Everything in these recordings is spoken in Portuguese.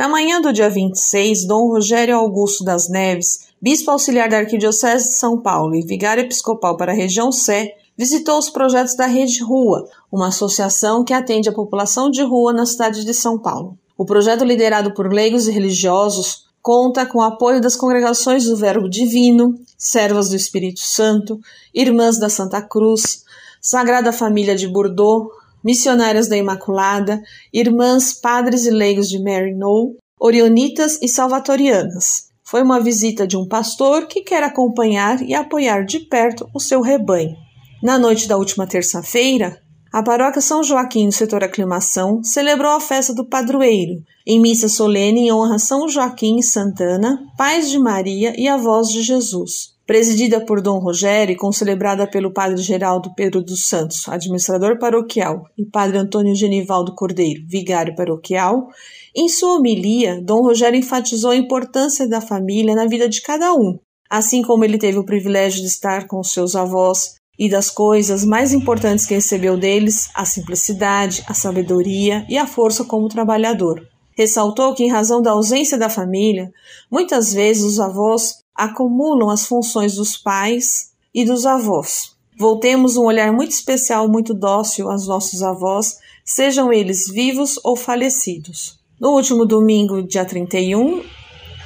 Na manhã do dia 26, Dom Rogério Augusto das Neves, bispo auxiliar da Arquidiocese de São Paulo e vigário episcopal para a região Sé, visitou os projetos da Rede Rua, uma associação que atende a população de rua na cidade de São Paulo. O projeto, liderado por leigos e religiosos, conta com o apoio das congregações do Verbo Divino, Servas do Espírito Santo, Irmãs da Santa Cruz, Sagrada Família de Bordeaux, Missionárias da Imaculada, Irmãs, Padres e Leigos de Mary No, Orionitas e Salvatorianas. Foi uma visita de um pastor que quer acompanhar e apoiar de perto o seu rebanho. Na noite da última terça-feira, a paróquia São Joaquim, no setor Aclimação, celebrou a festa do padroeiro, em missa solene em honra a São Joaquim e Santana, pais de Maria e avós de Jesus. Presidida por Dom Rogério e concelebrada pelo Padre Geraldo Pedro dos Santos, administrador paroquial, e Padre Antônio Genivaldo Cordeiro, vigário paroquial, em sua homilia, Dom Rogério enfatizou a importância da família na vida de cada um, assim como ele teve o privilégio de estar com seus avós, e das coisas mais importantes que recebeu deles, a simplicidade, a sabedoria e a força como trabalhador. Ressaltou que, em razão da ausência da família, muitas vezes os avós acumulam as funções dos pais e dos avós. Voltemos um olhar muito especial, muito dócil aos nossos avós, sejam eles vivos ou falecidos. No último domingo, dia 31,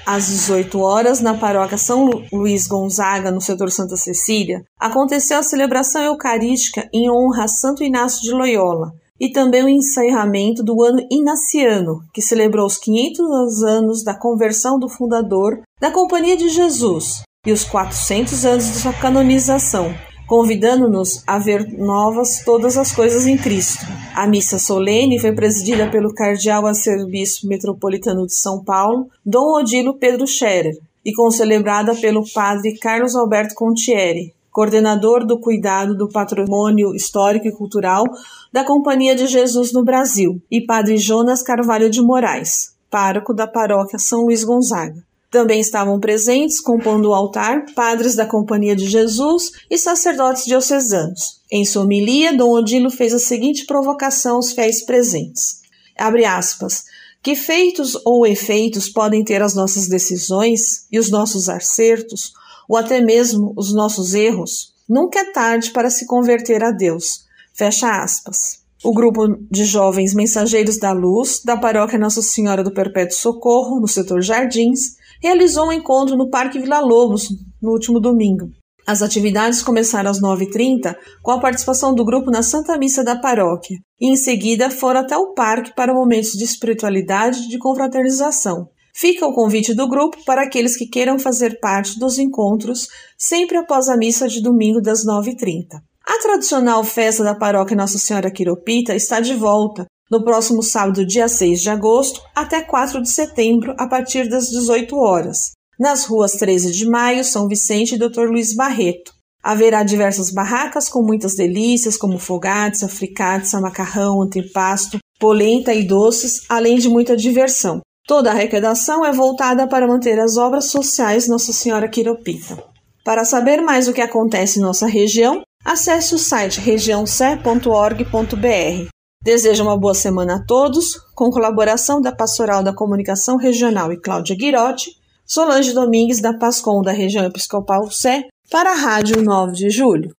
às 18 horas, na paróquia São Luís Gonzaga, no setor Santa Cecília, aconteceu a celebração eucarística em honra a Santo Inácio de Loyola e também o encerramento do ano inaciano, que celebrou os 500 anos da conversão do fundador da Companhia de Jesus e os 400 anos de sua canonização, convidando-nos a ver novas todas as coisas em Cristo. A missa solene foi presidida pelo cardeal arcebispo metropolitano de São Paulo, Dom Odilo Pedro Scherer, e concelebrada pelo padre Carlos Alberto Contieri, coordenador do cuidado do patrimônio histórico e cultural da Companhia de Jesus no Brasil, e padre Jonas Carvalho de Moraes, pároco da paróquia São Luís Gonzaga. Também estavam presentes, compondo o altar, padres da Companhia de Jesus e sacerdotes diocesanos. Em sua homilia, Dom Odilo fez a seguinte provocação aos fiéis presentes. Abre aspas. Que feitos ou efeitos podem ter as nossas decisões e os nossos acertos, ou até mesmo os nossos erros? Nunca é tarde para se converter a Deus. Fecha aspas. O grupo de jovens mensageiros da luz da paróquia Nossa Senhora do Perpétuo Socorro, no setor Jardins, realizou um encontro no Parque Vila Lobos no último domingo. As atividades começaram às 9h30 com a participação do grupo na Santa Missa da paróquia e em seguida foram até o parque para momentos de espiritualidade e de confraternização. Fica o convite do grupo para aqueles que queiram fazer parte dos encontros sempre após a missa de domingo das 9h30. A tradicional festa da paróquia Nossa Senhora Quiropita está de volta no próximo sábado, dia 6 de agosto, até 4 de setembro, a partir das 18 horas, nas ruas 13 de Maio, São Vicente e Dr. Luiz Barreto. Haverá diversas barracas com muitas delícias, como fogates, africates, macarrão, antipasto, polenta e doces, além de muita diversão. Toda a arrecadação é voltada para manter as obras sociais Nossa Senhora Quiropita. Para saber mais o que acontece em nossa região, acesse o site regiãocé.org.br. Desejo uma boa semana a todos, com colaboração da Pastoral da Comunicação Regional e Cláudia Guirotti, Solange Domingues da Pascom da Região Episcopal Sé, para a Rádio 9 de Julho.